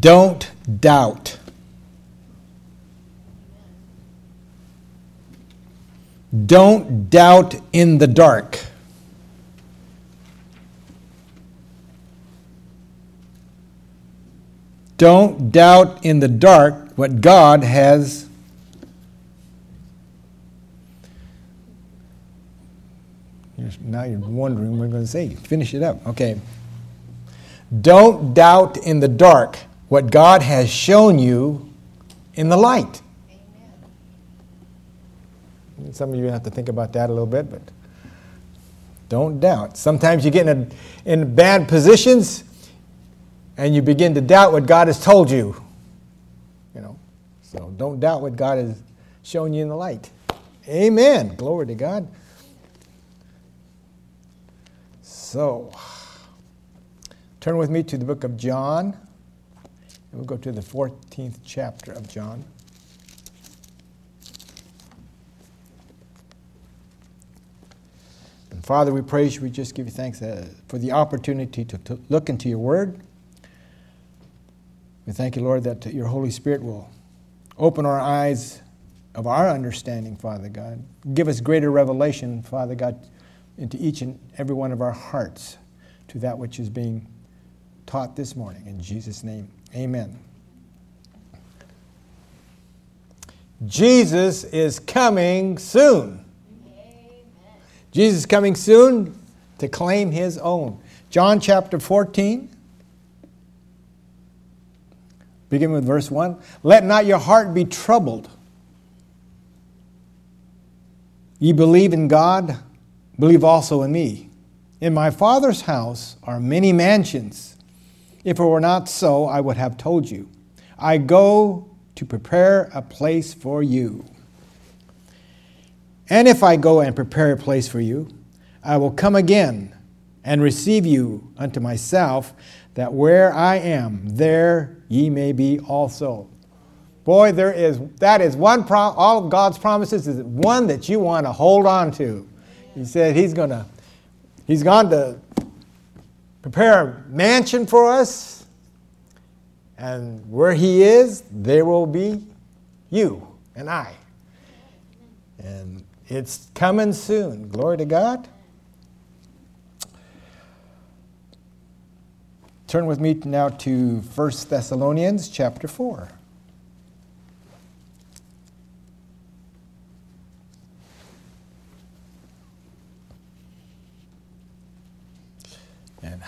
Don't doubt. Don't doubt in the dark. Don't doubt in the dark what God has Now you're wondering what I'm going to say. Finish it up. Okay. Don't doubt in the dark what God has shown you in the light. Amen. Some of you have to think about that a little bit, but don't doubt. Sometimes you get in, a, in bad positions and you begin to doubt what God has told you. You know, so don't doubt what God has shown you in the light. Amen. Glory to God. So, turn with me to the book of John. And we'll go to the 14th chapter of John. And Father, we praise you. We just give you thanks uh, for the opportunity to, to look into your word. We thank you, Lord, that your Holy Spirit will open our eyes of our understanding, Father God. Give us greater revelation, Father God, into each and every one of our hearts to that which is being taught this morning. In Jesus' name, amen. Jesus is coming soon. Amen. Jesus is coming soon to claim his own. John chapter 14, begin with verse 1. Let not your heart be troubled. Ye believe in God Believe also in me. In my Father's house are many mansions. If it were not so, I would have told you. I go to prepare a place for you. And if I go and prepare a place for you, I will come again and receive you unto myself, that where I am, there ye may be also. Boy, there is that is one all God's promises is one that you want to hold on to. He said he's to, he's gone to prepare a mansion for us. And where he is, there will be you and I. And it's coming soon. Glory to God. Turn with me now to 1 Thessalonians chapter 4.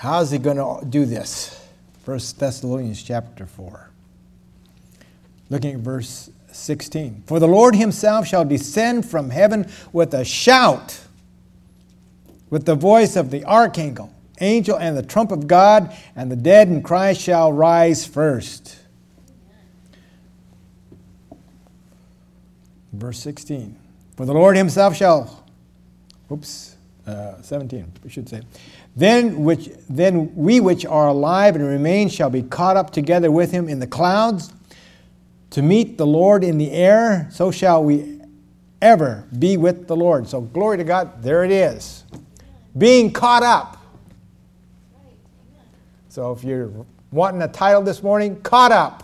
How's he going to do this? First Thessalonians chapter 4. Looking at verse 16. For the Lord himself shall descend from heaven with a shout, with the voice of the archangel, angel, and the trump of God, and the dead in Christ shall rise first. Verse 16. For the Lord himself shall, oops, uh, 17, we should say. Then, which, then we which are alive and remain shall be caught up together with him in the clouds to meet the Lord in the air. So shall we ever be with the Lord. So, glory to God, there it is. Being caught up. So, if you're wanting a title this morning, caught up.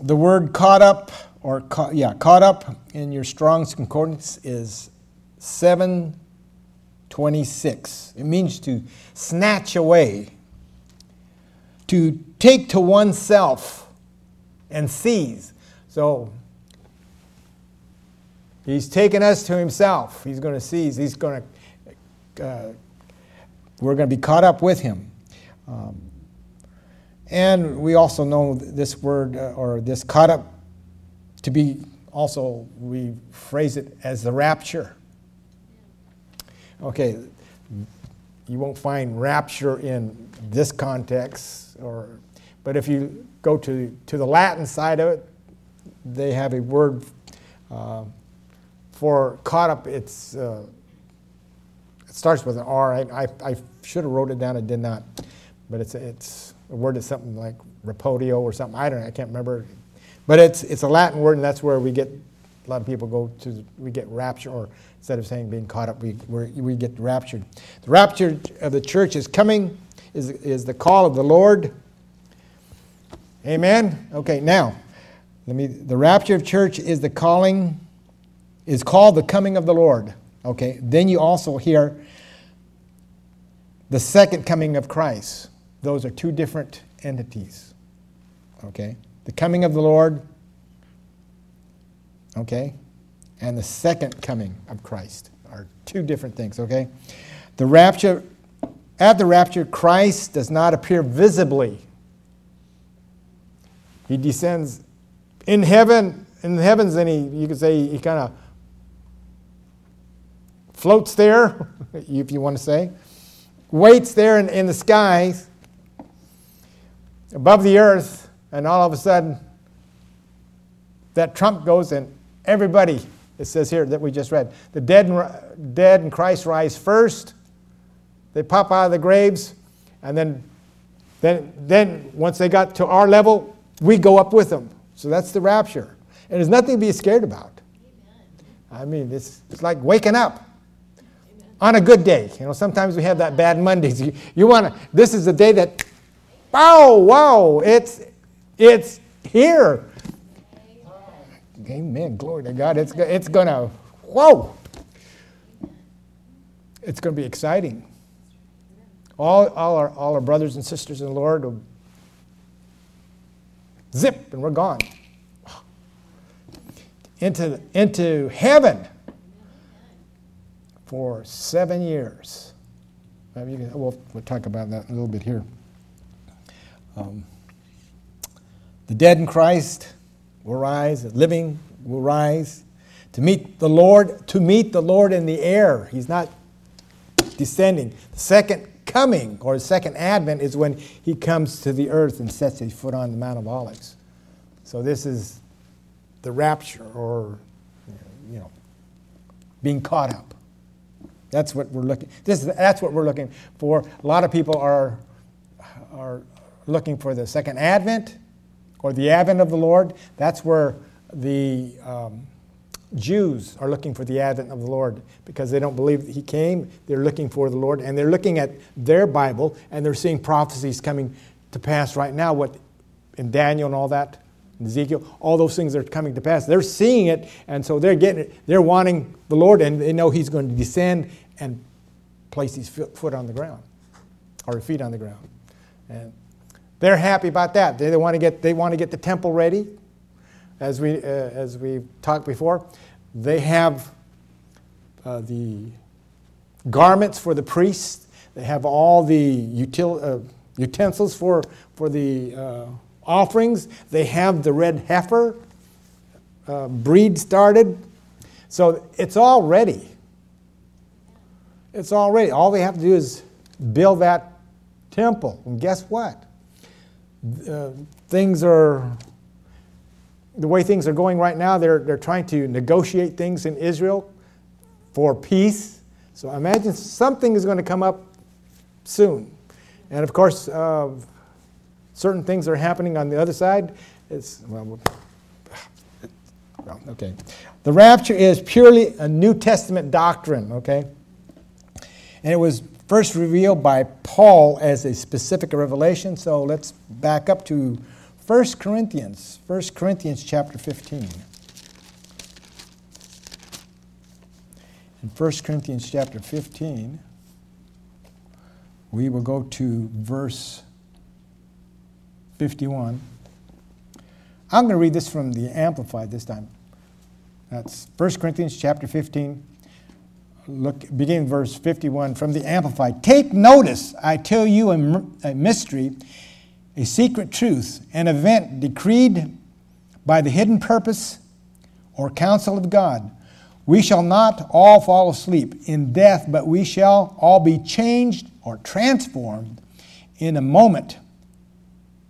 The word caught up, or ca- yeah, caught up in your Strong's Concordance is 726. It means to snatch away, to take to oneself and seize. So he's taken us to himself. He's going to seize. He's going to, uh, we're going to be caught up with him. Um, and we also know this word uh, or this caught up to be also, we phrase it as the rapture. Okay, you won't find rapture in this context, or, but if you go to, to the Latin side of it, they have a word uh, for caught up. It's, uh, it starts with an R. I, I, I should have wrote it down, I did not. But it's, it's a word that's something like repodio or something. I don't know, I can't remember. But it's, it's a Latin word, and that's where we get A lot of people go to, we get rapture, or instead of saying being caught up, we, we get raptured. The rapture of the church is coming, is, is the call of the Lord. Amen? Okay, now, let me, the rapture of church is the calling, is called the coming of the Lord. Okay, then you also hear the second coming of Christ. Those are two different entities. Okay, the coming of the Lord okay, and the second coming of Christ are two different things, okay? The rapture, at the rapture, Christ does not appear visibly. He descends in heaven, in the heavens, and he, you could say, he kind of floats there, if you want to say, waits there in, in the skies above the earth, and all of a sudden, that trump goes and Everybody, it says here that we just read, the dead and, dead in Christ rise first. They pop out of the graves, and then, then, then once they got to our level, we go up with them. So that's the rapture. And there's nothing to be scared about. I mean, it's, it's like waking up on a good day. You know, sometimes we have that bad Mondays. You, you want to, this is the day that, wow, wow, it's, it's here. Amen. Glory to God. It's, it's going to, whoa. It's going to be exciting. All, all, our, all our brothers and sisters in the Lord will zip and we're gone. Into, into heaven for seven years. We'll, we'll talk about that a little bit here. Um, the dead in Christ will rise, the living will rise to meet the Lord, to meet the Lord in the air. He's not descending. The second coming or second advent is when he comes to the earth and sets his foot on the Mount of Olives. So this is the rapture or you know being caught up. That's what we're looking. This is, that's what we're looking for. A lot of people are are looking for the second advent or the advent of the Lord. That's where the um, Jews are looking for the advent of the Lord because they don't believe that He came. They're looking for the Lord and they're looking at their Bible and they're seeing prophecies coming to pass right now. What in Daniel and all that, Ezekiel, all those things are coming to pass. They're seeing it and so they're getting it. They're wanting the Lord and they know He's going to descend and place His foot on the ground or feet on the ground. And they're happy about that. They, they want to get they want to get the temple ready, as we uh, as we talked before. They have uh, the garments for the priests. They have all the util, uh, utensils for for the uh, offerings. They have the red heifer uh, breed started, so it's all ready. It's all ready. All they have to do is build that temple, and guess what? Uh, things are the way things are going right now, they're, they're trying to negotiate things in Israel for peace. So I imagine something is going to come up soon. And of course, uh, certain things are happening on the other side. It's, well, well, okay. The rapture is purely a New Testament doctrine, okay? And it was first revealed by Paul as a specific revelation. So let's back up to 1 Corinthians, 1 Corinthians chapter 15. In 1 Corinthians chapter 15, we will go to verse 51. I'm going to read this from the Amplified this time. That's 1 Corinthians chapter 15, look, beginning verse 51 from the Amplified. Take notice, I tell you a, mystery, a secret truth, an event decreed by the hidden purpose or counsel of God. We shall not all fall asleep in death, but we shall all be changed or transformed in a moment,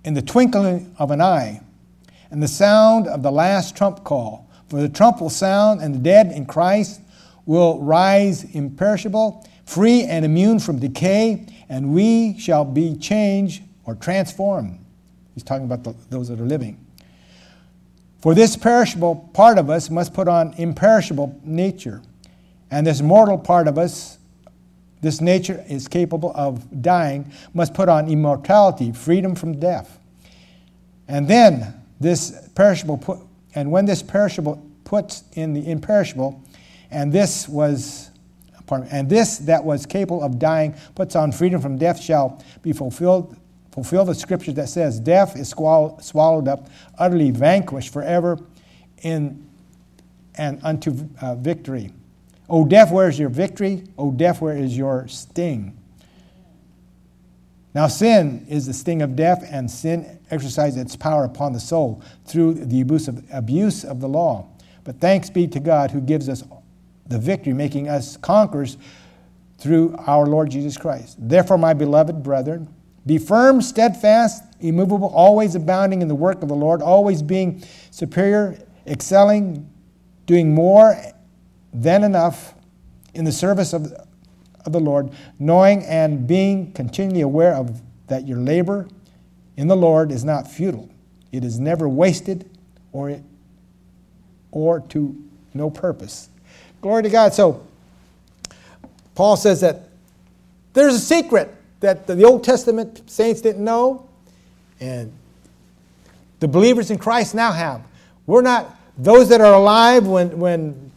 in the twinkling of an eye, and the sound of the last trump call. For the trump will sound, and the dead in Christ will rise imperishable, free and immune from decay, and we shall be changed or transformed. He's talking about the, those that are living. For this perishable part of us must put on imperishable nature, and this mortal part of us, this nature is capable of dying, must put on immortality, freedom from death. And then this perishable put, and when this perishable puts in the imperishable, and this was and this that was capable of dying puts on freedom from death shall be fulfilled fulfill the scripture that says death is swallowed up utterly vanquished forever in and unto uh, victory. O death where is your victory? O death where is your sting? Now sin is the sting of death and sin exercises its power upon the soul through the abuse of, abuse of the law. But thanks be to god who gives us the victory, making us conquerors through our Lord Jesus Christ. Therefore, my beloved brethren, be firm, steadfast, immovable, always abounding in the work of the Lord, always being superior, excelling, doing more than enough in the service of, of the Lord, knowing and being continually aware of that your labor in the Lord is not futile. It is never wasted or, or to no purpose. Glory to God. So, Paul says that there's a secret that the Old Testament saints didn't know, and the believers in Christ now have. We're not those that are alive when, when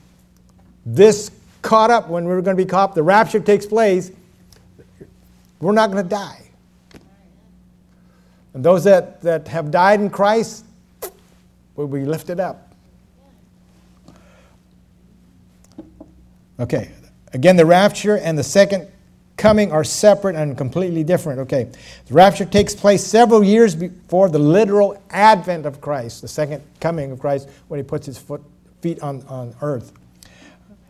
this caught up, when we're going to be caught up, the rapture takes place, we're not going to die. And those that, that have died in Christ will be lifted up. Okay. Again, the rapture and the second coming are separate and completely different. Okay. The rapture takes place several years before the literal advent of Christ, the second coming of Christ, when he puts his foot, feet on, on earth.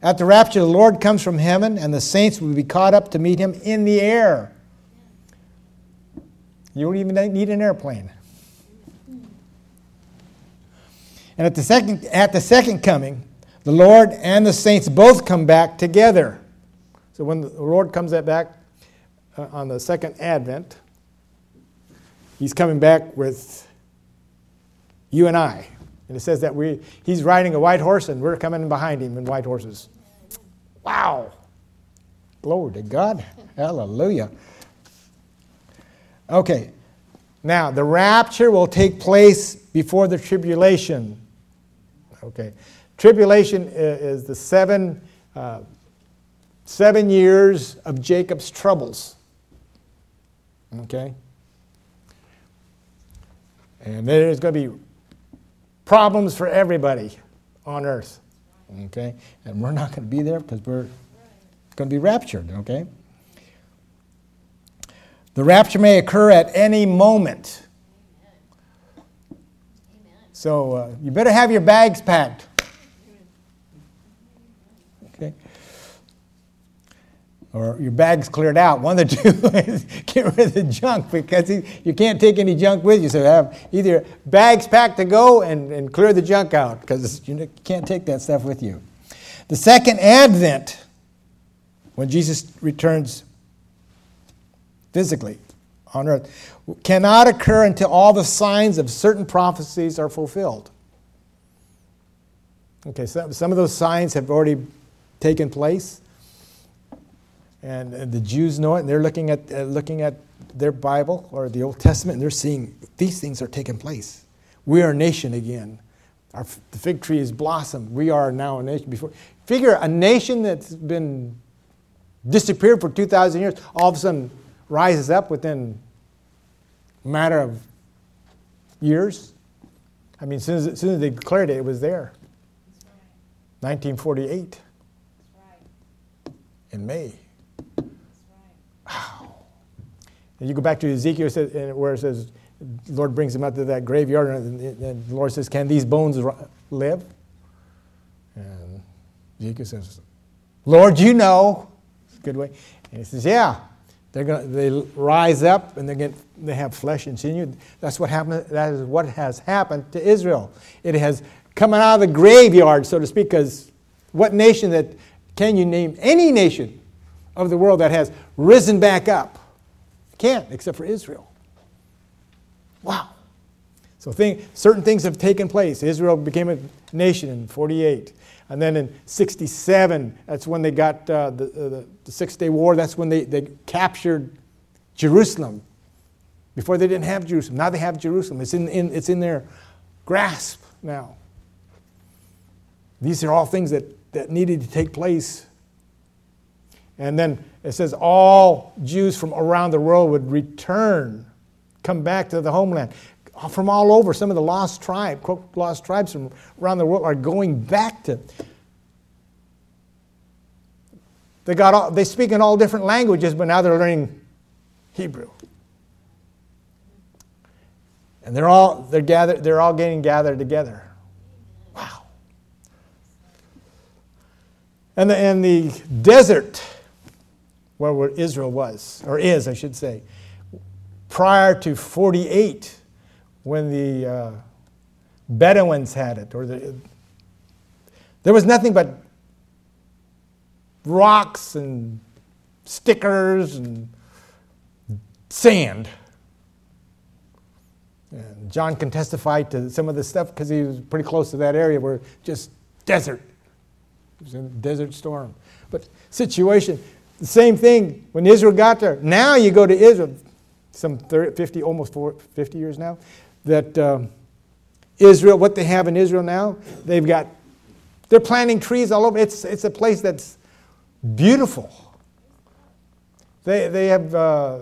At the rapture, the Lord comes from heaven, and the saints will be caught up to meet him in the air. You don't even need an airplane. And at the second, at the second coming, the Lord and the saints both come back together. So when the Lord comes back uh, on the second advent, he's coming back with you and I. And it says that we, he's riding a white horse and we're coming behind him in white horses. Wow. Glory to God. Hallelujah. Okay. Now, the rapture will take place before the tribulation. Okay. Tribulation is the seven, uh, seven years of Jacob's troubles. Okay? And there's going to be problems for everybody on earth. Okay? And we're not going to be there because we're going to be raptured. Okay? The rapture may occur at any moment. So uh, you better have your bags packed. Or your bag's cleared out. One of the two get rid of the junk because you can't take any junk with you. So have either bags packed to go and, and clear the junk out because you can't take that stuff with you. The second advent, when Jesus returns physically on earth, cannot occur until all the signs of certain prophecies are fulfilled. Okay, so some of those signs have already taken place and, the Jews know it, and they're looking at, uh, looking at their Bible or the Old Testament, and they're seeing these things are taking place. We are a nation again. Our, the fig tree is blossomed. We are now a nation. Before, figure a nation that's been disappeared for 2,000 years, all of a sudden rises up within a matter of years. I mean, as soon as, as, soon as they declared it, it was there. 1948 in May. And you go back to Ezekiel where it says, the Lord brings him out to that graveyard, and the Lord says, Can these bones live? And Ezekiel says, Lord, you know. It's a good way. And he says, Yeah. They're gonna, they rise up and they get they have flesh and sinew. That's what happened. That is what has happened to Israel. It has come out of the graveyard, so to speak. Because what nation that can you name any nation of the world that has risen back up? Can't, except for Israel. Wow. So thing, certain things have taken place. Israel became a nation in 48. And then in 67, that's when they got uh, the, uh, the, the Six Day War. That's when they, they captured Jerusalem. Before they didn't have Jerusalem. Now they have Jerusalem. It's in, in, it's in their grasp now. These are all things that, that needed to take place. And then it says all Jews from around the world would return, come back to the homeland. From all over, some of the lost tribe, quote, lost tribes from around the world are going back to. They got all, they speak in all different languages, but now they're learning Hebrew. And they're all they're gathered, they're all getting gathered together. And the, and the desert where Israel was, or is, I should say, prior to 48, when the uh, Bedouins had it, or the, there was nothing but rocks and stickers and sand. And John can testify to some of the stuff because he was pretty close to that area where just desert. Was a desert storm. But situation, the same thing when Israel got there. Now you go to Israel, some 30, 50, almost 50 years now, that um, Israel, what they have in Israel now, they've got, they're planting trees all over. It's, it's a place that's beautiful. They, they have, uh,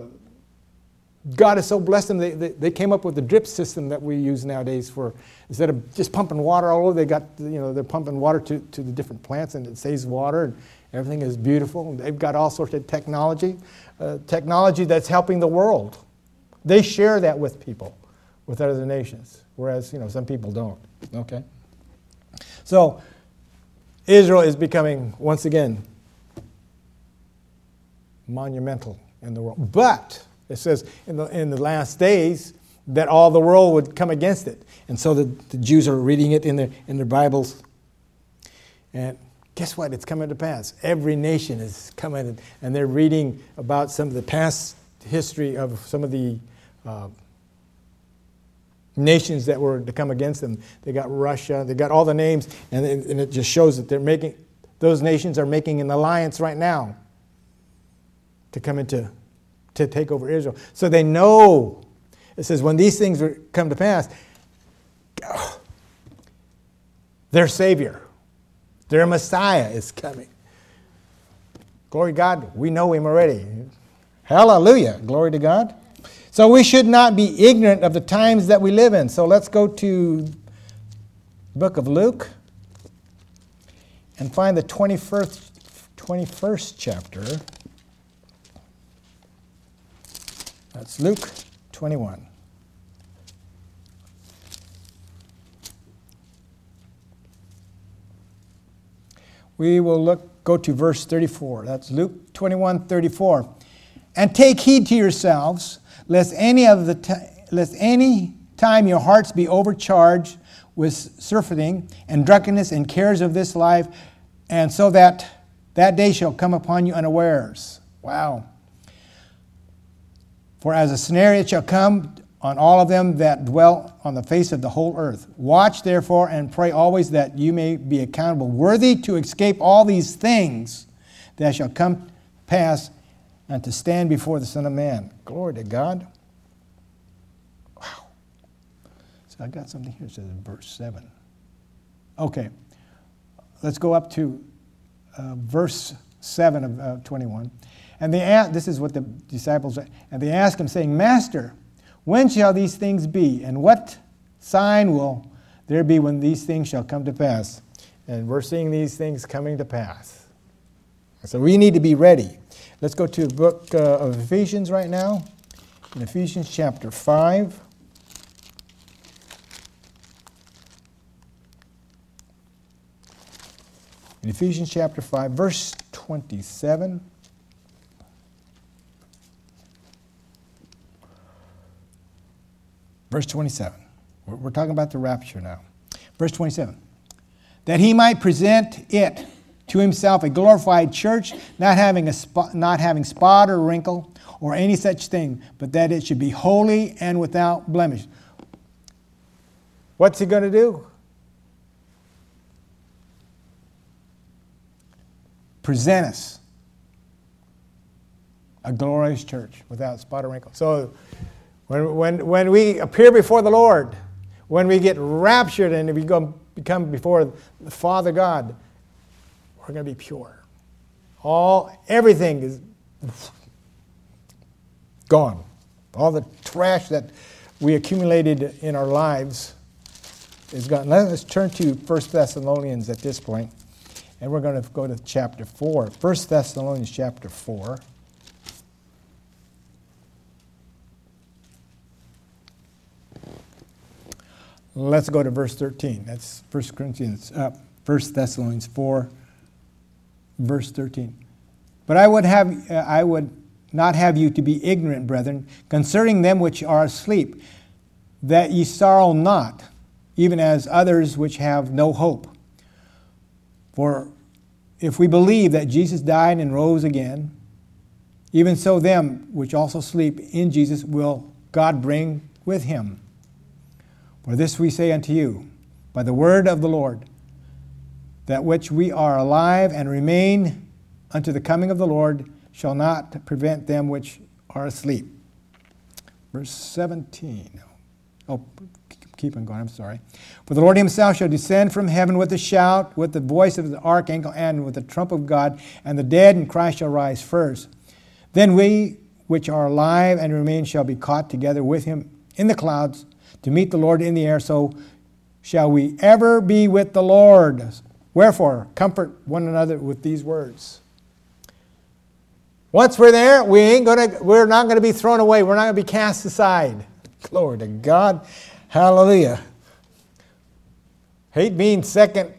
God has so blessed them, they, they, they, came up with the drip system that we use nowadays for, instead of just pumping water all over, they got, you know, they're pumping water to, to the different plants and it saves water. And, Everything is beautiful. They've got all sorts of technology, uh, technology that's helping the world. They share that with people, with other nations, whereas you know some people don't. Okay. So Israel is becoming once again monumental in the world. But it says in the, in the last days that all the world would come against it. And so the, the Jews are reading it in their, in their Bibles. And guess what? It's coming to pass. Every nation is coming, and they're reading about some of the past history of some of the uh, nations that were to come against them. They got Russia, they got all the names, and, and it just shows that they're making, those nations are making an alliance right now to come into, to take over Israel. So they know, it says, when these things come to pass, their Savior their Messiah is coming. Glory to God, we know him already. Hallelujah. Glory to God. So we should not be ignorant of the times that we live in. So let's go to book of Luke and find the 21st, 21st chapter. That's Luke 21. we will look, go to verse 34. That's Luke 21 34. And take heed to yourselves, lest any of the t- lest any time your hearts be overcharged with surfeiting and drunkenness and cares of this life, and so that that day shall come upon you unawares. Wow. For as a snare it shall come on all of them that dwell on the face of the whole earth. Watch therefore and pray always that you may be accountable, worthy to escape all these things that shall come pass and to stand before the Son of Man. Glory to God. Wow. So I got something here that says in verse 7. Okay. Let's go up to uh, verse 7 of uh, 21. And they ask, this is what the disciples, and they ask him, saying, Master, when shall these things be? And what sign will there be when these things shall come to pass? And we're seeing these things coming to pass. So we need to be ready. Let's go to the book uh, of Ephesians right now. In Ephesians chapter 5. In Ephesians chapter 5, verse 27. Verse 27. We're talking about the rapture now. Verse 27. That he might present it to himself a glorified church, not having, a spot, not having spot or wrinkle or any such thing, but that it should be holy and without blemish. What's he going to do? Present us a glorious church without spot or wrinkle. So when, when, when we appear before the Lord, when we get raptured and we go, become before the Father God, we're going to be pure. All, everything is gone. All the trash that we accumulated in our lives is gone. Let's turn to 1 Thessalonians at this point, and we're going to go to chapter 4. 1 Thessalonians chapter 4. Let's go to verse 13. That's 1 Corinthians, uh, 1 Thessalonians 4, verse 13. But I would have, uh, I would not have you to be ignorant, brethren, concerning them which are asleep, that ye sorrow not, even as others which have no hope. For if we believe that Jesus died and rose again, even so them which also sleep in Jesus will God bring with him. For this we say unto you, by the word of the Lord, that which we are alive and remain unto the coming of the Lord shall not prevent them which are asleep. Verse 17. Oh, keep on going, I'm sorry. For the Lord himself shall descend from heaven with a shout, with the voice of the archangel, and with the trump of God, and the dead in Christ shall rise first. Then we which are alive and remain shall be caught together with him in the clouds to meet the Lord in the air. So shall we ever be with the Lord. Wherefore, comfort one another with these words. Once we're there, we ain't gonna, we're not going to be thrown away. We're not going to be cast aside. Glory to God. Hallelujah. Hate being second,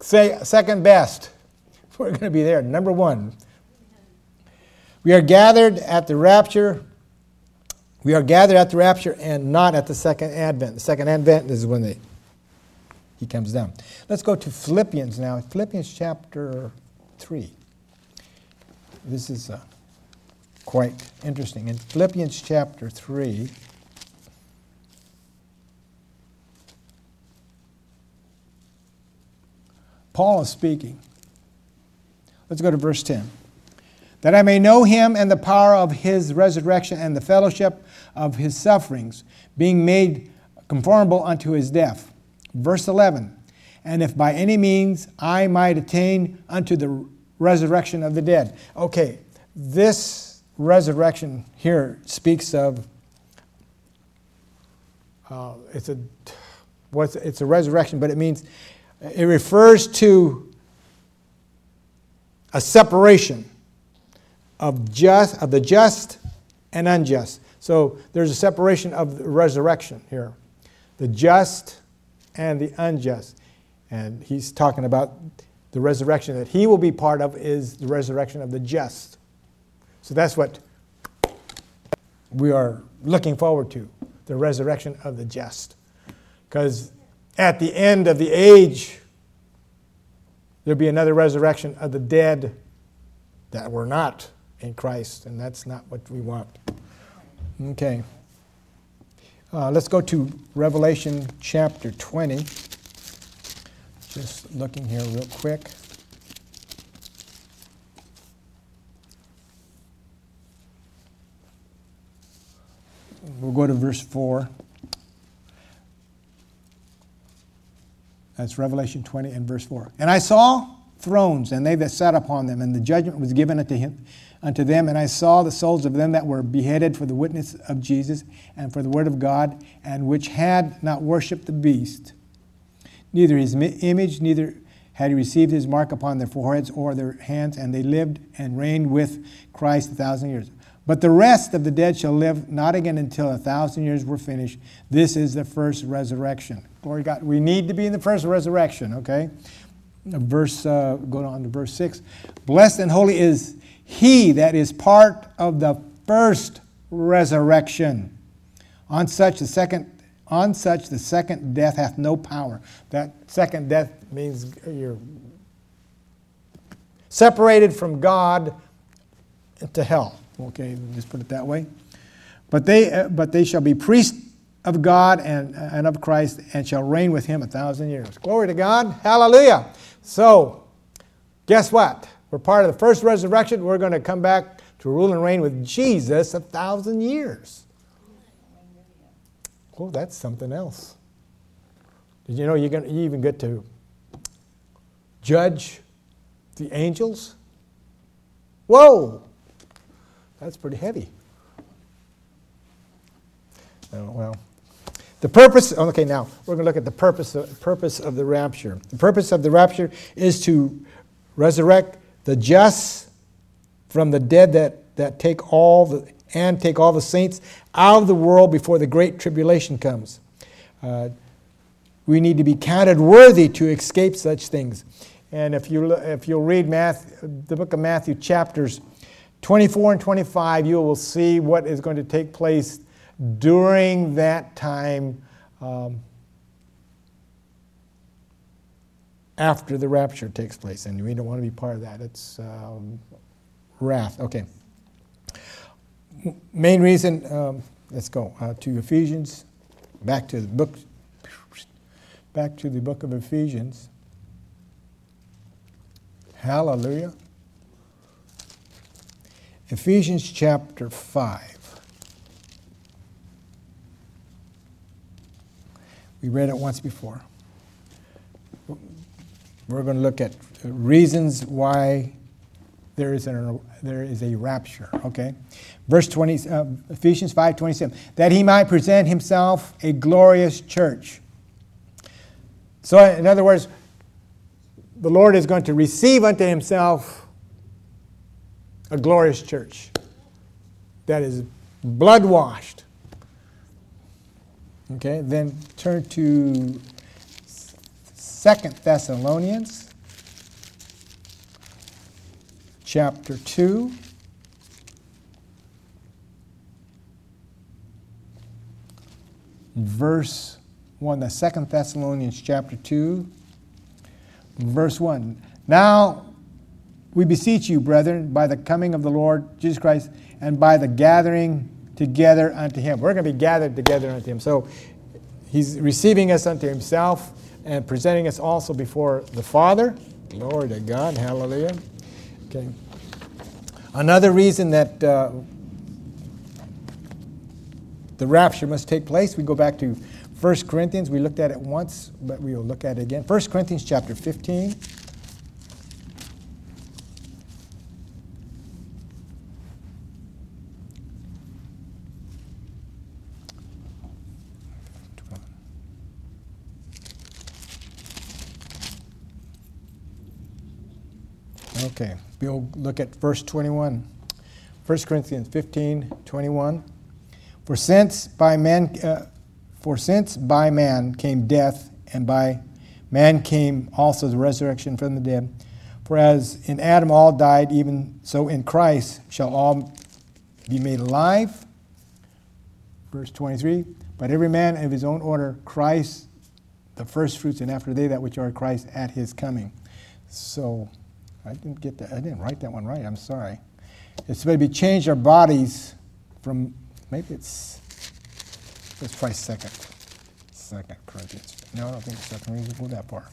say, second best. We're going to be there. Number one. We are gathered at the rapture. We are gathered at the rapture and not at the second advent. The second advent is when he comes down. Let's go to Philippians now. Philippians chapter 3 this is uh, quite interesting. In Philippians chapter 3, Paul is speaking. Let's go to verse 10. That I may know him and the power of his resurrection and the fellowship of his sufferings, being made conformable unto his death. Verse 11. And if by any means I might attain unto the resurrection of the dead. Okay, this resurrection here speaks of uh, it's a what's it's a resurrection, but it means it refers to a separation of just of the just and unjust. So there's a separation of the resurrection here, the just and the unjust, and he's talking about the resurrection that he will be part of is the resurrection of the just. So that's what we are looking forward to the resurrection of the just. Because at the end of the age, there'll be another resurrection of the dead that were not in Christ, and that's not what we want. Okay. Uh, let's go to Revelation chapter 20. Just looking here real quick. We'll go to verse 4. That's Revelation 20 and verse 4. And I saw thrones, and they that sat upon them, and the judgment was given unto him unto them, and I saw the souls of them that were beheaded for the witness of Jesus and for the word of God, and which had not worshipped the beast neither his image, neither had he received his mark upon their foreheads or their hands, and they lived and reigned with Christ a thousand years. But the rest of the dead shall live not again until a thousand years were finished. This is the first resurrection. Glory God. We need to be in the first resurrection, okay? Verse, uh, go on to verse 6. Blessed and holy is he that is part of the first resurrection. On such the second on such, the second death hath no power. That second death means you're separated from God to hell. Okay, just put it that way. But they, uh, but they shall be priests of God and, and of Christ and shall reign with him a thousand years. Glory to God. Hallelujah. So, guess what? We're part of the first resurrection. We're going to come back to rule and reign with Jesus a thousand years. Oh, that's something else. Did you know you you even get to judge the angels? Whoa! That's pretty heavy. Oh, well, the purpose, okay, now we're going to look at the purpose of, purpose of the rapture. The purpose of the rapture is to resurrect the just from the dead that, that take all the, and take all the saints out of the world before the great tribulation comes. Uh, we need to be counted worthy to escape such things. And if, you, if you'll read Matthew, the book of Matthew, chapters 24 and 25, you will see what is going to take place during that time um, after the rapture takes place. And we don't want to be part of that. It's um, wrath. Okay. Main reason, um, let's go uh, to Ephesians, back to the book, back to the book of Ephesians. Hallelujah. Ephesians chapter 5. We read it once before. We're going to look at reasons why there is, a, there is a rapture, okay? Verse 20, uh, Ephesians 5 27, that he might present himself a glorious church. So, in other words, the Lord is going to receive unto himself a glorious church that is blood washed. Okay, then turn to Second Thessalonians chapter 2. Verse 1, the Second Thessalonians chapter 2, verse 1. Now we beseech you, brethren, by the coming of the Lord Jesus Christ and by the gathering together unto him. We're going to be gathered together unto him. So he's receiving us unto himself and presenting us also before the Father. Glory to God. Hallelujah. Okay. Another reason that uh, the rapture must take place, we go back to 1 Corinthians. We looked at it once, but we will look at it again. 1 Corinthians chapter 15. Okay, we'll look at verse 21. 1 Corinthians 15, 21. For since by man, uh, for since by man came death, and by man came also the resurrection from the dead. For as in Adam all died, even so in Christ shall all be made alive. Verse 23. But every man of his own order, Christ the firstfruits, and after they that which are Christ at his coming. So I didn't get that. I didn't write that one right. I'm sorry. It's maybe change our bodies from maybe it's let's try second. Second Corinthians. No, I don't think second Corinthians go that far.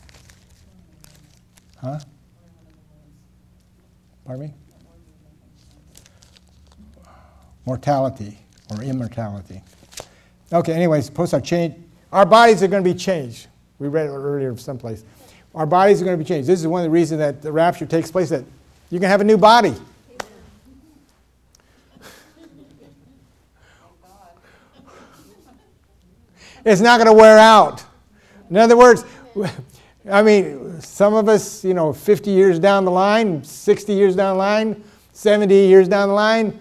Huh? Pardon me? Mortality or immortality. Okay, anyways, post our change. Our bodies are going to be changed. We read it earlier someplace. Our bodies are going to be changed. This is one of the reasons that the rapture takes place, that you can have a new body. it's not going to wear out. In other words, I mean, some of us, you know, 50 years down the line, 60 years down the line, 70 years down the line,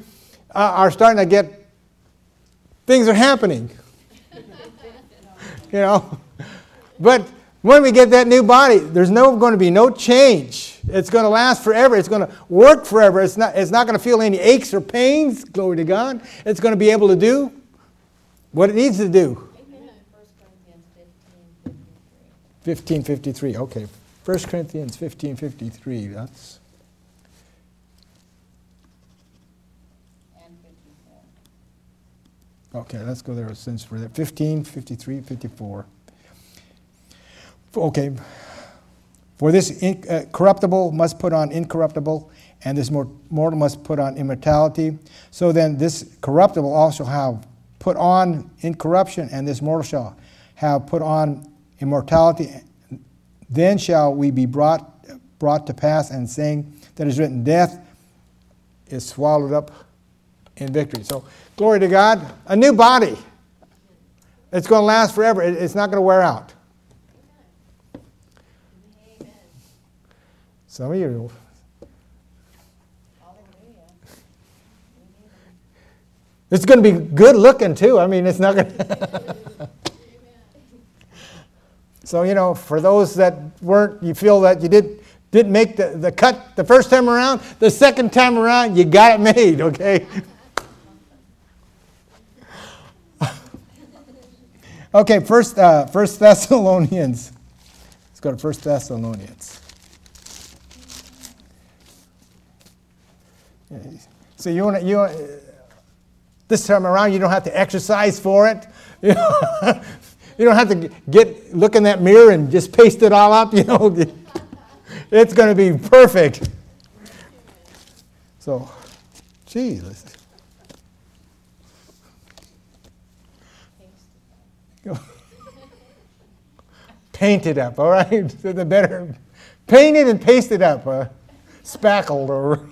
uh, are starting to get things are happening. you know, but when we get that new body, there's no going to be no change. It's going to last forever. It's going to work forever. It's not, it's not going to feel any aches or pains. Glory to God. It's going to be able to do what it needs to do. 1553. Okay. 1 Corinthians 1553. That's. Okay, let's go there since that. 15, 53, 54. Okay. For this uh, corruptible must put on incorruptible, and this mortal must put on immortality. So then, this corruptible also have put on incorruption, and this mortal shall have put on immortality. Then shall we be brought brought to pass, and saying that is written, death is swallowed up in victory. So, glory to God, a new body. It's going to last forever. It's not going to wear out. Some of you. It's going to be good looking too. I mean, it's not going to. so, you know, for those that weren't, you feel that you did, didn't make the, the cut the first time around, the second time around, you got it made, okay? okay, first, uh, first Thessalonians. Let's go to First Thessalonians. So you want you this time around you don't have to exercise for it. You, you don't have to get look in that mirror and just paste it all up. You know, it's going to be perfect. So, Jesus. Paint it up, all right? The better, paint it and paste it up, uh, spackled or.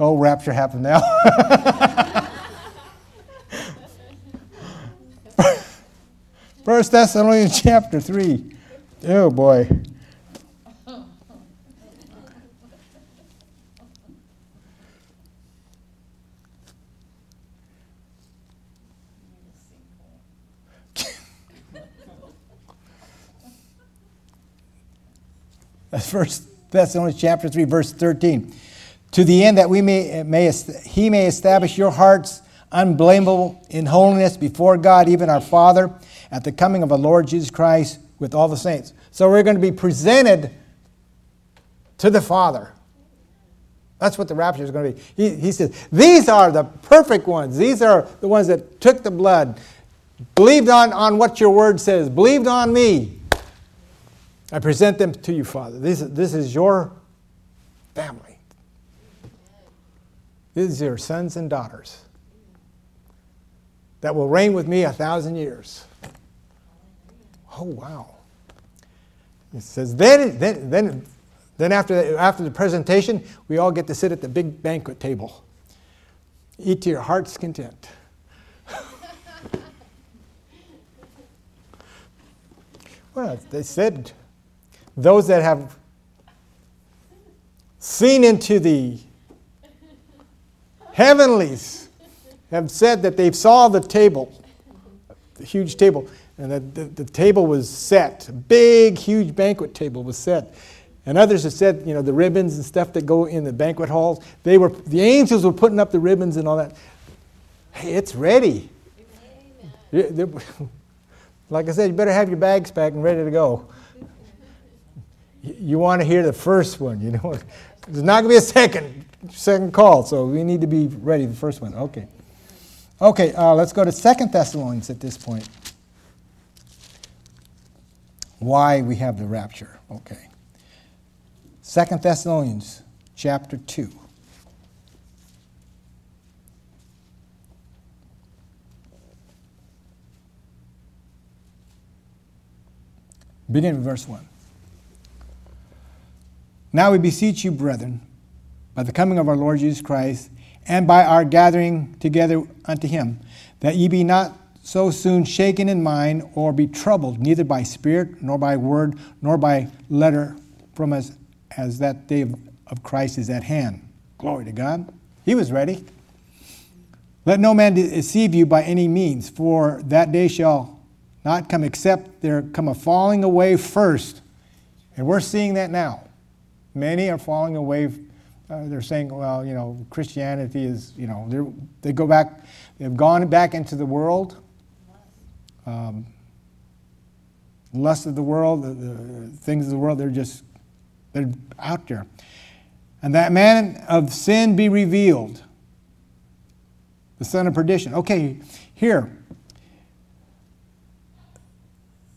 Oh, rapture happened now. First Thessalonians chapter 3. Oh boy. That's First Thessalonians chapter 3, verse 13 to the end that we may, eh, may, he may establish your hearts unblameable in holiness before God, even our Father, at the coming of our Lord Jesus Christ with all the saints. So we're going to be presented to the Father. That's what the rapture is going to be. He, he says, These are the perfect ones. These are the ones that took the blood, believed on, on what your word says, believed on me. I present them to you, Father. This, this is your family. Are your sons and daughters that will reign with me a thousand years. Oh, wow. It says, then, then, then, then after, the, after the presentation, we all get to sit at the big banquet table. Eat to your heart's content. well, they said, those that have seen into the heavenlies have said that they saw the table, the huge table, and that the, the table was set. A big, huge banquet table was set. And others have said, you know, the ribbons and stuff that go in the banquet halls, they were, the angels were putting up the ribbons and all that. Hey, it's ready. Like I said, you better have your bags packed and ready to go. You want to hear the first one, you know. There's not going to be a second second call, so we need to be ready. The first one, okay. Okay, uh, let's go to Second Thessalonians at this point. Why we have the rapture? Okay. Second Thessalonians chapter two. Beginning with verse 1. Now we beseech you, brethren, by the coming of our Lord Jesus Christ, and by our gathering together unto him, that ye be not so soon shaken in mind, or be troubled, neither by spirit, nor by word, nor by letter from us, as that day of, of Christ is at hand. Glory to God. He was ready. Let no man deceive you by any means, for that day shall not come except there come a falling away first. And we're seeing that now. Many are falling away uh, they're saying, well, you know, Christianity is, you know, they go back, they've gone back into the world, um, lust of the world, the, the, things of the world, they're just, they're out there. and that man of sin be revealed, the son of perdition. Okay, here.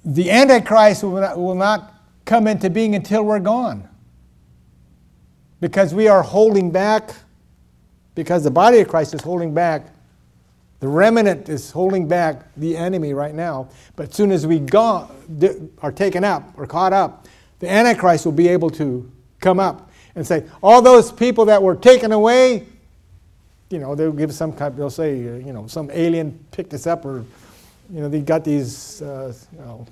The Antichrist will not, will not come into being until we're gone. Because we are holding back, because the body of Christ is holding back, the remnant is holding back the enemy right now. But as soon as we go, are taken up or caught up, the Antichrist will be able to come up and say, all those people that were taken away, you know, they'll give some kind, they'll say, uh, you know, some alien picked us up or, you know, they got these, uh, you know,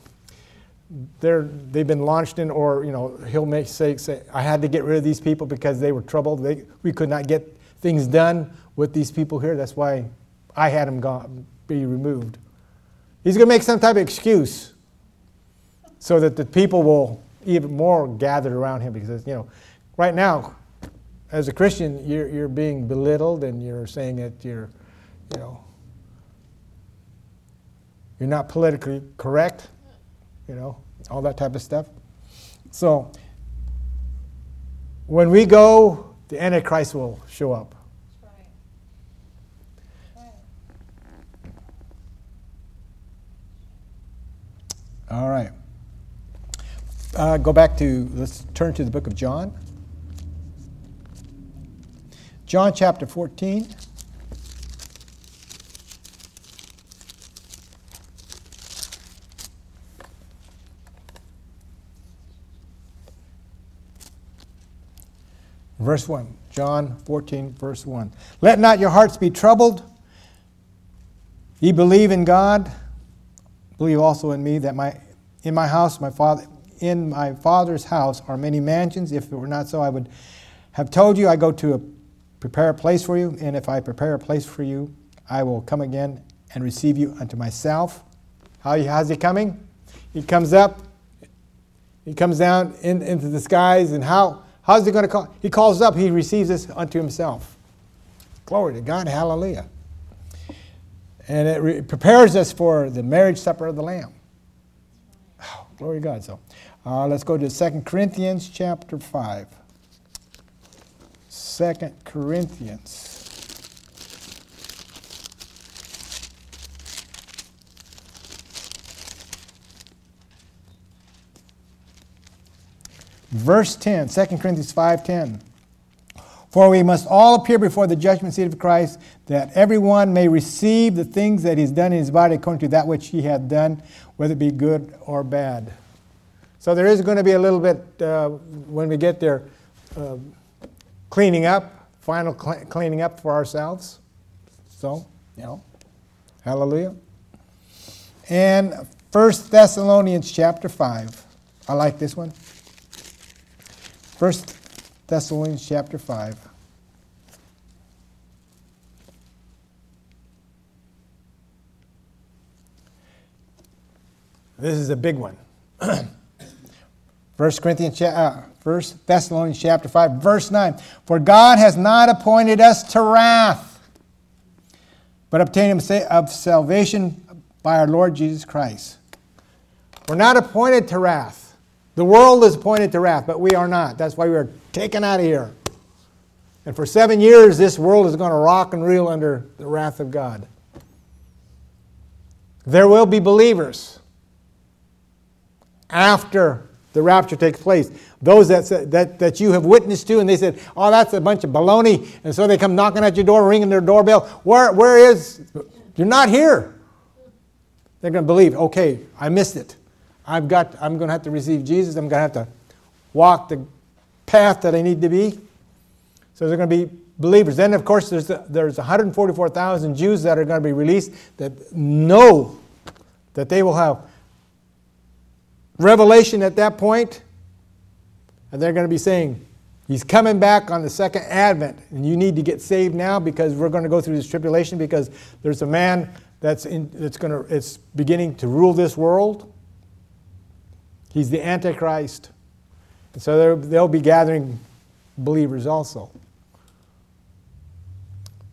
they're, they've been launched in, or, you know, he'll make say, say, I had to get rid of these people because they were troubled. They, we could not get things done with these people here. That's why I had them gone, be removed. He's going to make some type of excuse so that the people will even more gather around him because, you know, right now, as a Christian, you're, you're being belittled and you're saying that you're, you know, you're not politically correct, you know, all that type of stuff. So, when we go, the Antichrist will show up. All right. Uh, go back to, let's turn to the book of John. John chapter 14. Verse 1. John 14, verse 1. Let not your hearts be troubled. Ye believe in God, believe also in me, that my in my house, my father in my father's house are many mansions. If it were not so, I would have told you I go to a prepare a place for you, and if I prepare a place for you, I will come again and receive you unto myself. How how's he coming? He comes up, he comes down in, into the skies, and how how's he going to call? He calls up, he receives us unto himself. Glory to God, hallelujah. And it re- prepares us for the marriage supper of the Lamb. Oh, glory to God. So uh, let's go to 2 Corinthians chapter 5. Second Corinthians. Verse 10, 2 Corinthians 5:10. For we must all appear before the judgment seat of Christ, that everyone may receive the things that he's done in his body according to that which he hath done, whether it be good or bad. So there is going to be a little bit, uh, when we get there, uh, cleaning up, final cl- cleaning up for ourselves. So, you know, hallelujah. And First Thessalonians chapter 5. I like this one. First Thessalonians chapter 5. This is a big one. 1 Corinthians, uh, 1 Thessalonians chapter 5, verse 9. For God has not appointed us to wrath, but obtaining of salvation by our Lord Jesus Christ. We're not appointed to wrath. The world is appointed to wrath, but we are not. That's why we are taken out of here. And for seven years, this world is going to rock and reel under the wrath of God. There will be believers after the rapture takes place. Those that, that, that you have witnessed to, and they said, oh, that's a bunch of baloney. And so they come knocking at your door, ringing their doorbell. Where, where is, you're not here. They're going to believe, okay, I missed it. I've got, I'm going to have to receive Jesus. I'm going to have to walk the path that I need to be. So they're going to be believers. Then, of course, there's, the, there's 144,000 Jews that are going to be released that know that they will have revelation at that point, and they're going to be saying, He's coming back on the second advent, and you need to get saved now because we're going to go through this tribulation because there's a man that's, in, that's going to, it's beginning to rule this world. He's the Antichrist. So they'll be gathering believers also.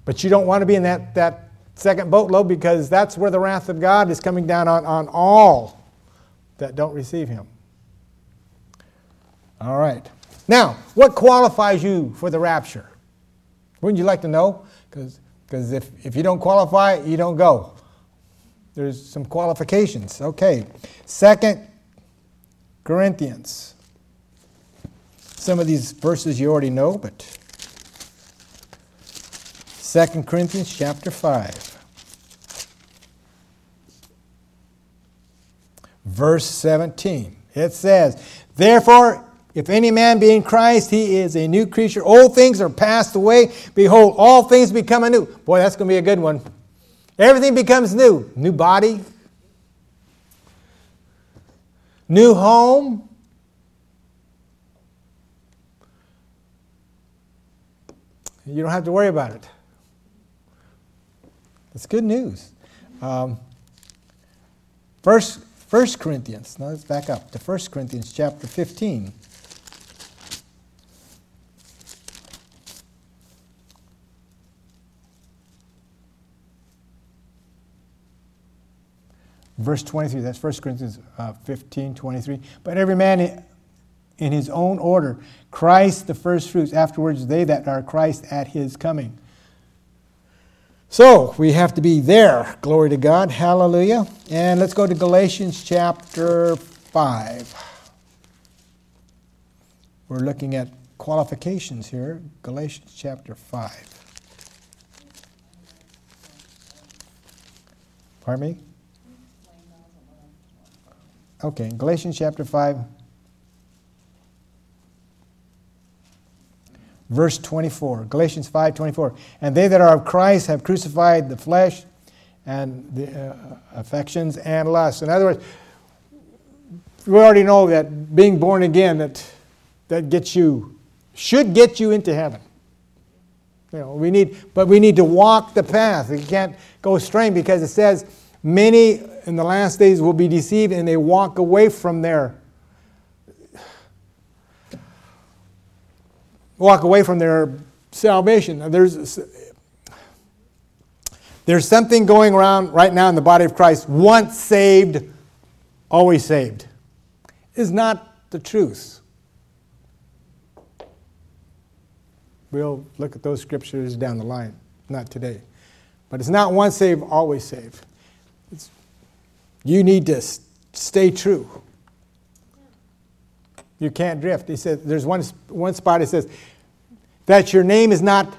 But you don't want to be in that, that second boatload because that's where the wrath of God is coming down on, on all that don't receive him. All right. Now, what qualifies you for the rapture? Wouldn't you like to know? Because if, if you don't qualify, you don't go. There's some qualifications. Okay. Second Corinthians. Some of these verses you already know, but 2 Corinthians chapter 5. Verse 17. It says, Therefore, if any man be in Christ, he is a new creature. Old things are passed away. Behold, all things become anew. Boy, that's going to be a good one. Everything becomes new. New body, new home. You don't have to worry about it. That's good news. Um, first, First Corinthians. Now let's back up to 1 Corinthians chapter 15. Verse 23, that's 1 Corinthians uh, 15, 23. But every man in his own order, Christ the first fruits, afterwards they that are Christ at his coming. So we have to be there. Glory to God. Hallelujah. And let's go to Galatians chapter 5. We're looking at qualifications here. Galatians chapter 5. Pardon me? Okay, Galatians chapter 5, verse 24. Galatians 5 24. And they that are of Christ have crucified the flesh and the uh, affections and lusts. In other words, we already know that being born again that that gets you should get you into heaven. You know, we need, but we need to walk the path. We can't go straight because it says many in the last days will be deceived and they walk away from their walk away from their salvation. There's there's something going around right now in the body of Christ. Once saved, always saved. Is not the truth. We'll look at those scriptures down the line, not today. But it's not once saved, always saved. You need to stay true. You can't drift. He says, there's one, one spot it says, that your name is not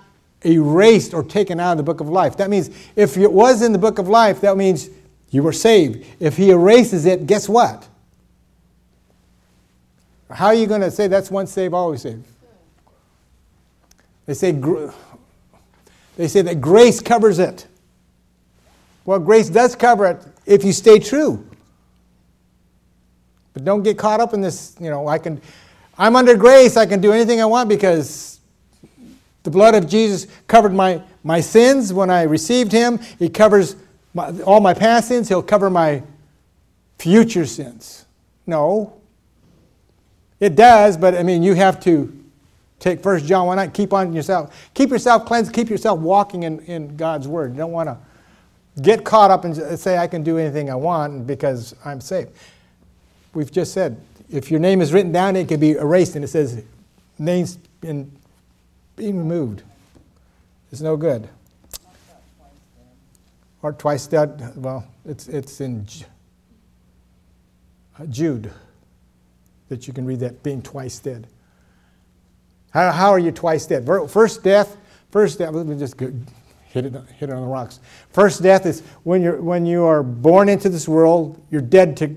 erased or taken out of the book of life. That means if it was in the book of life, that means you were saved. If he erases it, guess what? How are you going to say that's once saved, always saved? They say, they say that grace covers it. Well, grace does cover it if you stay true. But don't get caught up in this, you know, I can I'm under grace, I can do anything I want because the blood of Jesus covered my, my sins when I received him. He covers my, all my past sins, he'll cover my future sins. No. It does, but I mean you have to take First John why not keep on yourself. Keep yourself cleansed, keep yourself walking in, in God's word. You don't want to get caught up and say, I can do anything I want because I'm safe. We've just said, if your name is written down, it can be erased, and it says, names been being removed. It's no good. Or twice dead, well, it's, it's in uh, Jude that you can read that being twice dead. How, how are you twice dead? First death, first death, let me just hit it, hit it on the rocks. First death is when, you're, when you are born into this world, you're dead to,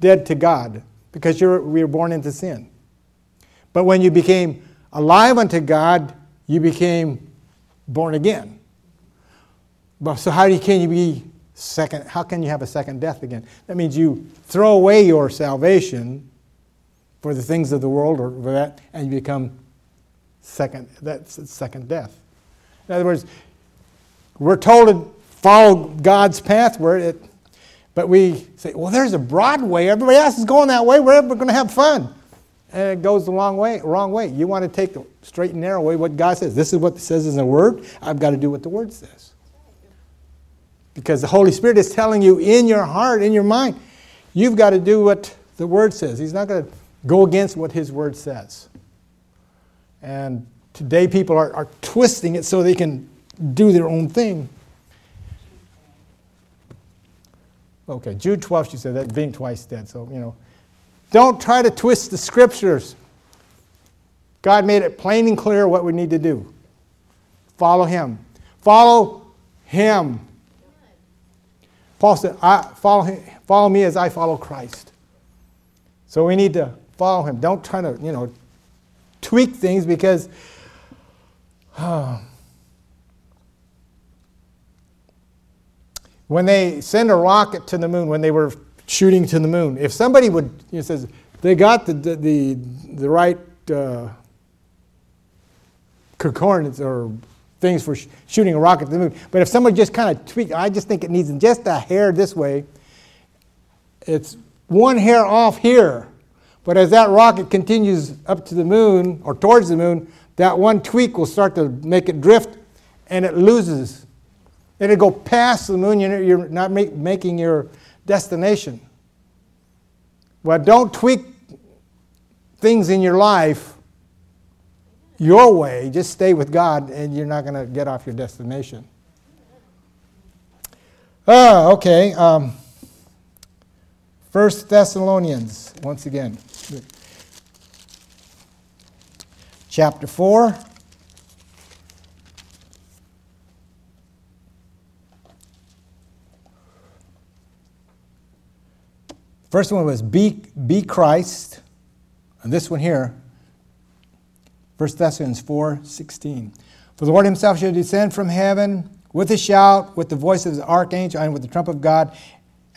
dead to God because you're, we were born into sin. But when you became alive unto God, you became born again. But so how can you be second? How can you have a second death again? That means you throw away your salvation for the things of the world or for that, and you become second. That's second death. In other words, we're told to follow God's path where it, but we say, well, there's a broad way. Everybody else is going that way. We're, going to have fun. And it goes the wrong way, wrong way. You want to take the straight and narrow way, what God says. This is what it says in the Word. I've got to do what the Word says. Because the Holy Spirit is telling you in your heart, in your mind, you've got to do what the Word says. He's not going to go against what His Word says. And today people are, are twisting it so they can do their own thing. Okay, Jude 12, she said that being twice dead. So, you know, don't try to twist the scriptures. God made it plain and clear what we need to do. Follow Him. Follow Him. Paul said, I follow, him, follow me as I follow Christ. So we need to follow Him. Don't try to, you know, tweak things because. Uh, when they send a rocket to the moon, when they were shooting to the moon, if somebody would, you know, says they got the, the, the, the right uh, coordinates or things for sh- shooting a rocket to the moon, but if somebody just kind of tweak, I just think it needs just a hair this way. It's one hair off here, but as that rocket continues up to the moon or towards the moon, that one tweak will start to make it drift and it loses It'll go past the moon, you're not make, making your destination. Well, don't tweak things in your life your way. Just stay with God, and you're not going to get off your destination. Ah, okay. Um, First Thessalonians, once again. Chapter 4. First one was be, be Christ. And this one here, 1 Thessalonians 4 16. For the Lord himself shall descend from heaven with a shout, with the voice of the archangel, and with the trump of God,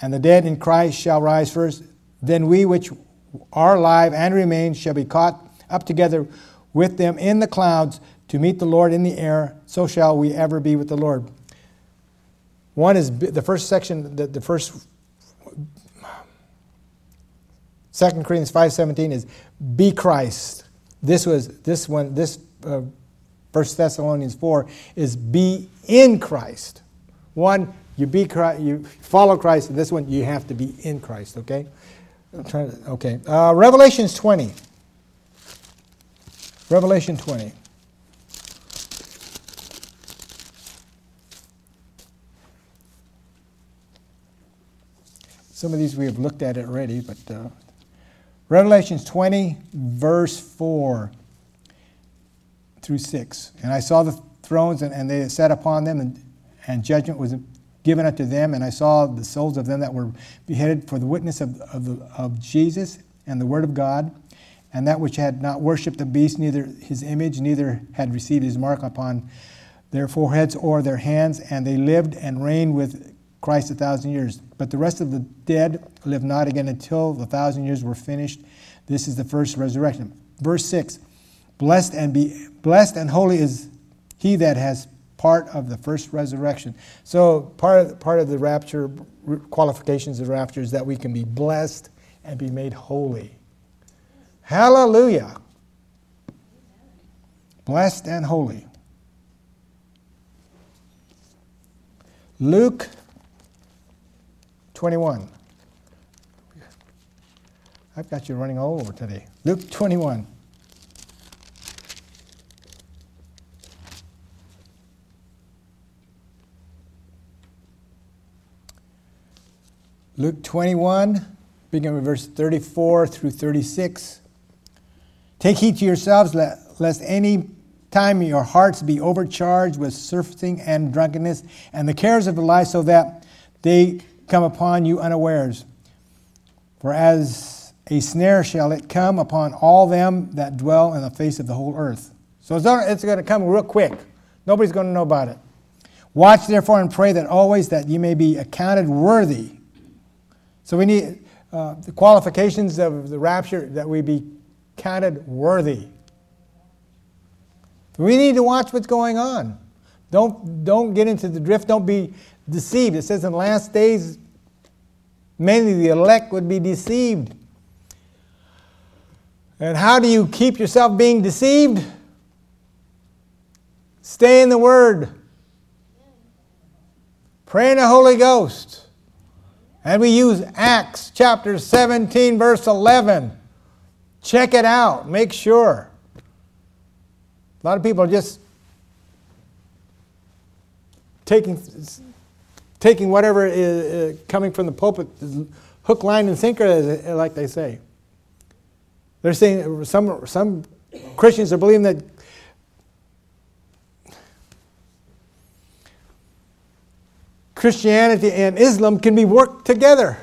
and the dead in Christ shall rise first. Then we which are alive and remain shall be caught up together with them in the clouds to meet the Lord in the air. So shall we ever be with the Lord. One is the first section, the, the first 2 Corinthians 5.17 is be Christ. This was this one, this uh, 1 Thessalonians 4 is be in Christ. One, you be Christ, you follow Christ, and this one you have to be in Christ, okay? To, okay. Uh, Revelations 20. Revelation 20. Some of these we have looked at already, but uh, Revelations 20, verse 4 through 6. And I saw the thrones, and, and they sat upon them, and, and judgment was given unto them. And I saw the souls of them that were beheaded for the witness of, of, of Jesus and the word of God, and that which had not worshipped the beast, neither his image, neither had received his mark upon their foreheads or their hands, and they lived and reigned with Christ a thousand years. But the rest of the dead live not again until the thousand years were finished. This is the first resurrection. Verse 6 Blessed and, be, blessed and holy is he that has part of the first resurrection. So, part of, part of the rapture, qualifications of rapture, is that we can be blessed and be made holy. Hallelujah. Blessed and holy. Luke 21. I've got you running all over today. Luke 21. Luke 21, beginning with verse 34 through 36. Take heed to yourselves, lest any time your hearts be overcharged with surfeiting and drunkenness and the cares of the life, so that they come upon you unawares. For as a snare shall it come upon all them that dwell in the face of the whole earth. So it's going to come real quick. Nobody's going to know about it. Watch therefore and pray that always that you may be accounted worthy. So we need uh, the qualifications of the rapture that we be counted worthy. We need to watch what's going on. Don't, don't get into the drift. Don't be deceived. It says in the last days, many of the elect would be deceived. And how do you keep yourself being deceived? Stay in the Word. Pray in the Holy Ghost. And we use Acts chapter 17, verse 11. Check it out. Make sure. A lot of people just taking, taking whatever is coming from the pulpit, hook, line, and sinker, like they say. They're saying some, some Christians are believing that Christianity and Islam can be worked together.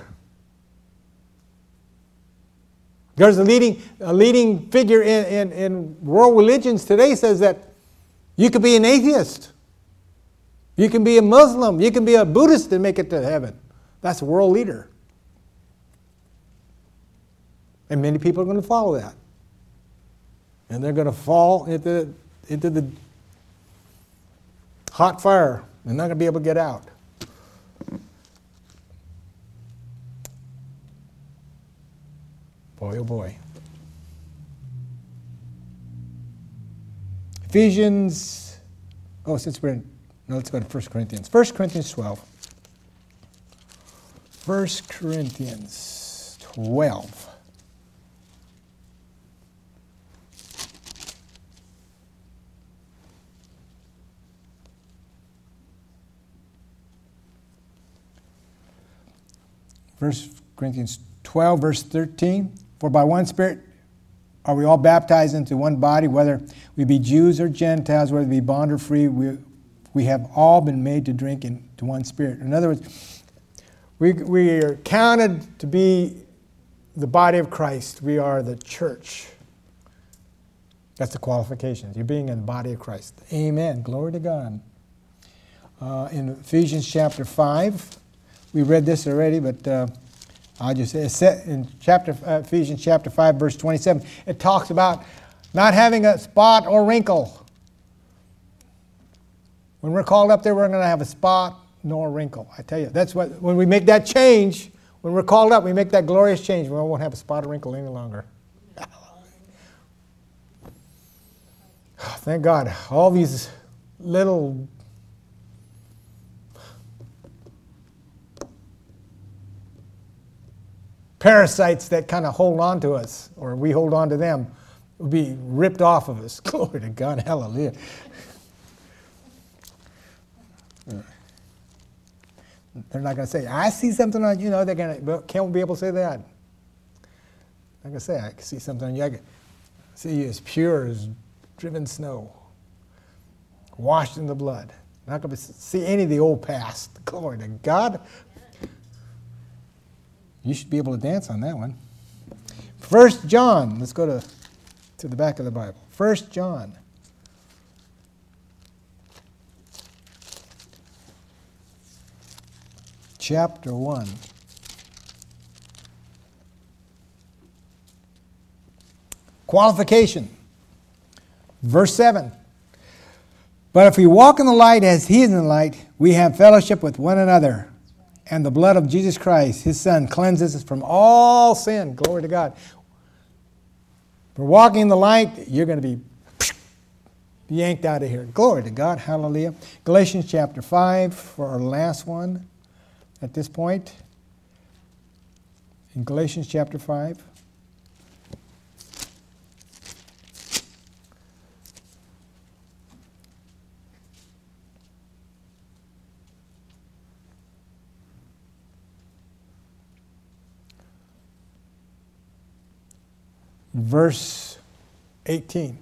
There's a leading, a leading figure in, in, in world religions today says that you could be an atheist. You can be a Muslim. You can be a Buddhist and make it to heaven. That's a world leader. And many people are going to follow that. And they're going to fall into, into the hot fire. They're not going to be able to get out. Boy, oh boy. Ephesians, oh, since we're in, no, let's go to 1 Corinthians. 1 Corinthians 12. 1 Corinthians 12. First Corinthians 12, verse 13. For by one Spirit are we all baptized into one body, whether we be Jews or Gentiles, whether we be bond or free, we, we have all been made to drink into one Spirit. In other words, we, we are counted to be the body of Christ. We are the church. That's the qualifications. You're being in the body of Christ. Amen. Glory to God. Uh, in Ephesians chapter 5, we read this already, but. Uh, I'll just say in chapter uh, Ephesians chapter 5 verse 27 it talks about not having a spot or wrinkle. When we're called up there we're going to have a spot nor wrinkle. I tell you that's what when we make that change when we're called up we make that glorious change we won't have a spot or wrinkle any longer. Thank God all these little parasites that kind of hold on to us, or we hold on to them, will be ripped off of us. Glory to God, hallelujah. They're not going to say, I see something on you. know, they're going to, can't be able to say that. Like I say, I can see something on you. I can see you as pure as driven snow, washed in the blood. Not going to see any of the old past. Glory to God. You should be able to dance on that one. First John, let's go to, to the back of the Bible. First John. Chapter 1. Qualification. Verse 7. But if we walk in the light as he is in the light, we have fellowship with one another and the blood of Jesus Christ, his Son, cleanses us from all sin. Glory to God. For walking in the light, you're going to be yanked out of here. Glory to God. Hallelujah. Galatians chapter 5 for our last one at this point. In Galatians chapter 5. verse 18.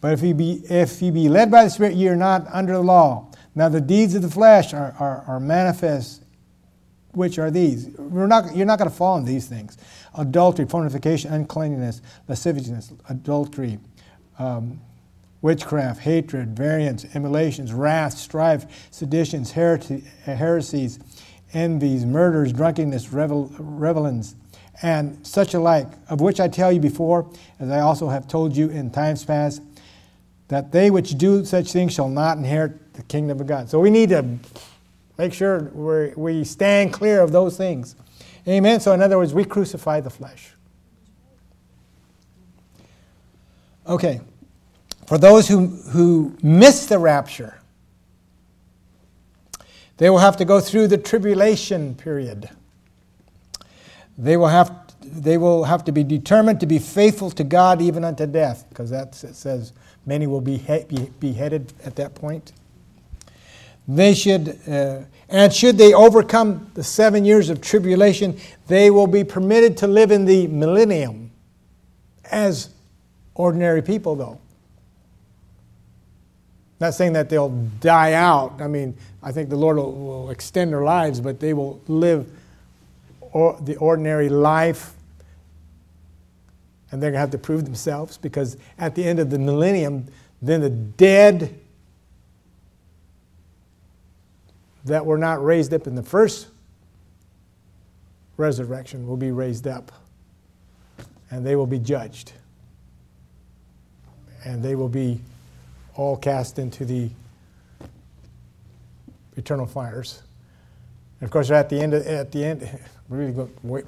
But if you be, if you be led by the Spirit, you are not under the law. Now the deeds of the flesh are, are, are manifest, which are these. We're not, you're not going to fall in these things adultery, fornication, uncleanness, lasciviousness, adultery, um, witchcraft, hatred, variance, emulations, wrath, strife, seditions, heresies, envies, murders, drunkenness, revel, and such alike, of which I tell you before, as I also have told you in times past, that they which do such things shall not inherit the kingdom of God. So we need to make sure we we stand clear of those things. Amen. So, in other words, we crucify the flesh. Okay. For those who, who miss the rapture, they will have to go through the tribulation period. They will have they will have to be determined to be faithful to God even unto death, because that says Many will be be beheaded at that point. They should, uh, and should they overcome the seven years of tribulation, they will be permitted to live in the millennium as ordinary people, though. Not saying that they'll die out. I mean, I think the Lord will, will extend their lives, but they will live or, the ordinary life. And they're going to have to prove themselves because at the end of the millennium, then the dead that were not raised up in the first resurrection will be raised up. And they will be judged. And they will be all cast into the eternal fires. And of course, at the end, of, at the end, really go, wait,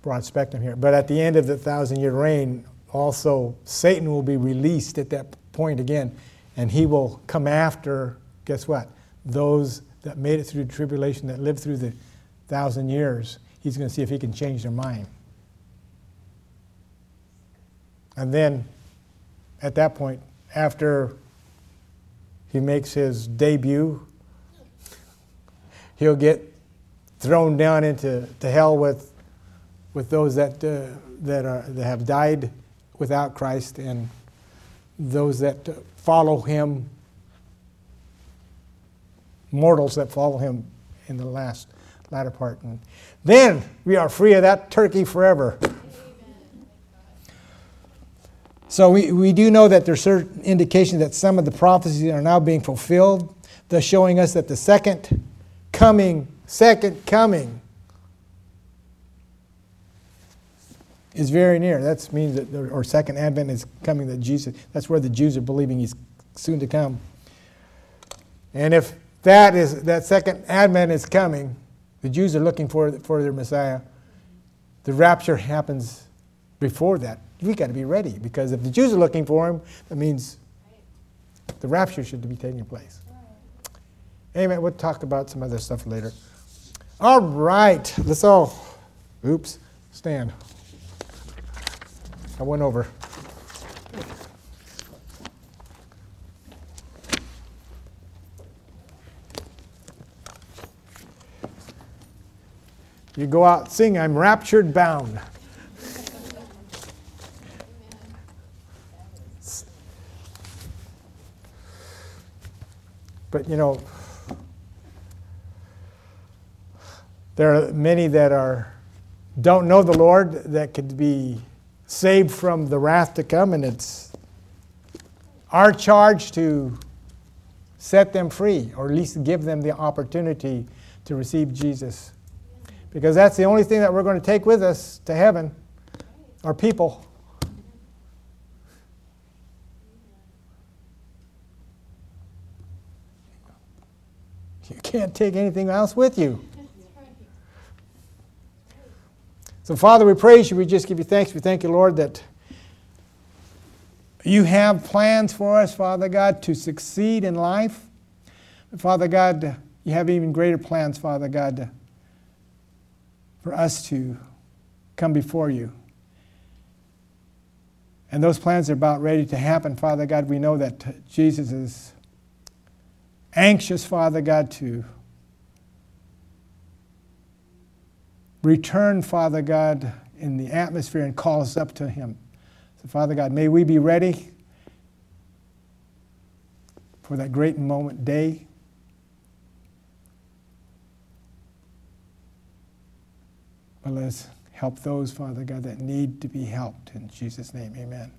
broad spectrum here. But at the end of the thousand-year reign, also Satan will be released at that point again, and he will come after. Guess what? Those that made it through the tribulation, that lived through the thousand years, he's going to see if he can change their mind. And then at that point, after he makes his debut, he'll get thrown down into to hell with, with those that, uh, that, are, that have died without Christ and those that follow him, mortals that follow him in the last latter part. And then we are free of that turkey forever. So we, we do know that there's certain indications that some of the prophecies are now being fulfilled, thus showing us that the second coming, second coming is very near. That means that, or second advent is coming that Jesus, that's where the Jews are believing he's soon to come. And if that is, that second advent is coming, the Jews are looking for, for their Messiah, the rapture happens before that we got to be ready because if the Jews are looking for him, that means the rapture should be taking place. Amen. We'll talk about some other stuff later. All right. Let's all, oops, stand. I went over. You go out, sing, I'm raptured bound. But you know, there are many that are don't know the Lord that could be saved from the wrath to come, and it's our charge to set them free, or at least give them the opportunity to receive Jesus. Because that's the only thing that we're going to take with us to heaven, our people. You can't take anything else with you. So, Father, we praise you. We just give you thanks. We thank you, Lord, that you have plans for us, Father God, to succeed in life. Father God, you have even greater plans, Father God, for us to come before you. And those plans are about ready to happen, Father God. We know that Jesus is anxious, Father God, to return, Father God, in the atmosphere and call us up to Him. So, Father God, may we be ready for that great moment day. But let's help those, Father God, that need to be helped. In Jesus' name, amen.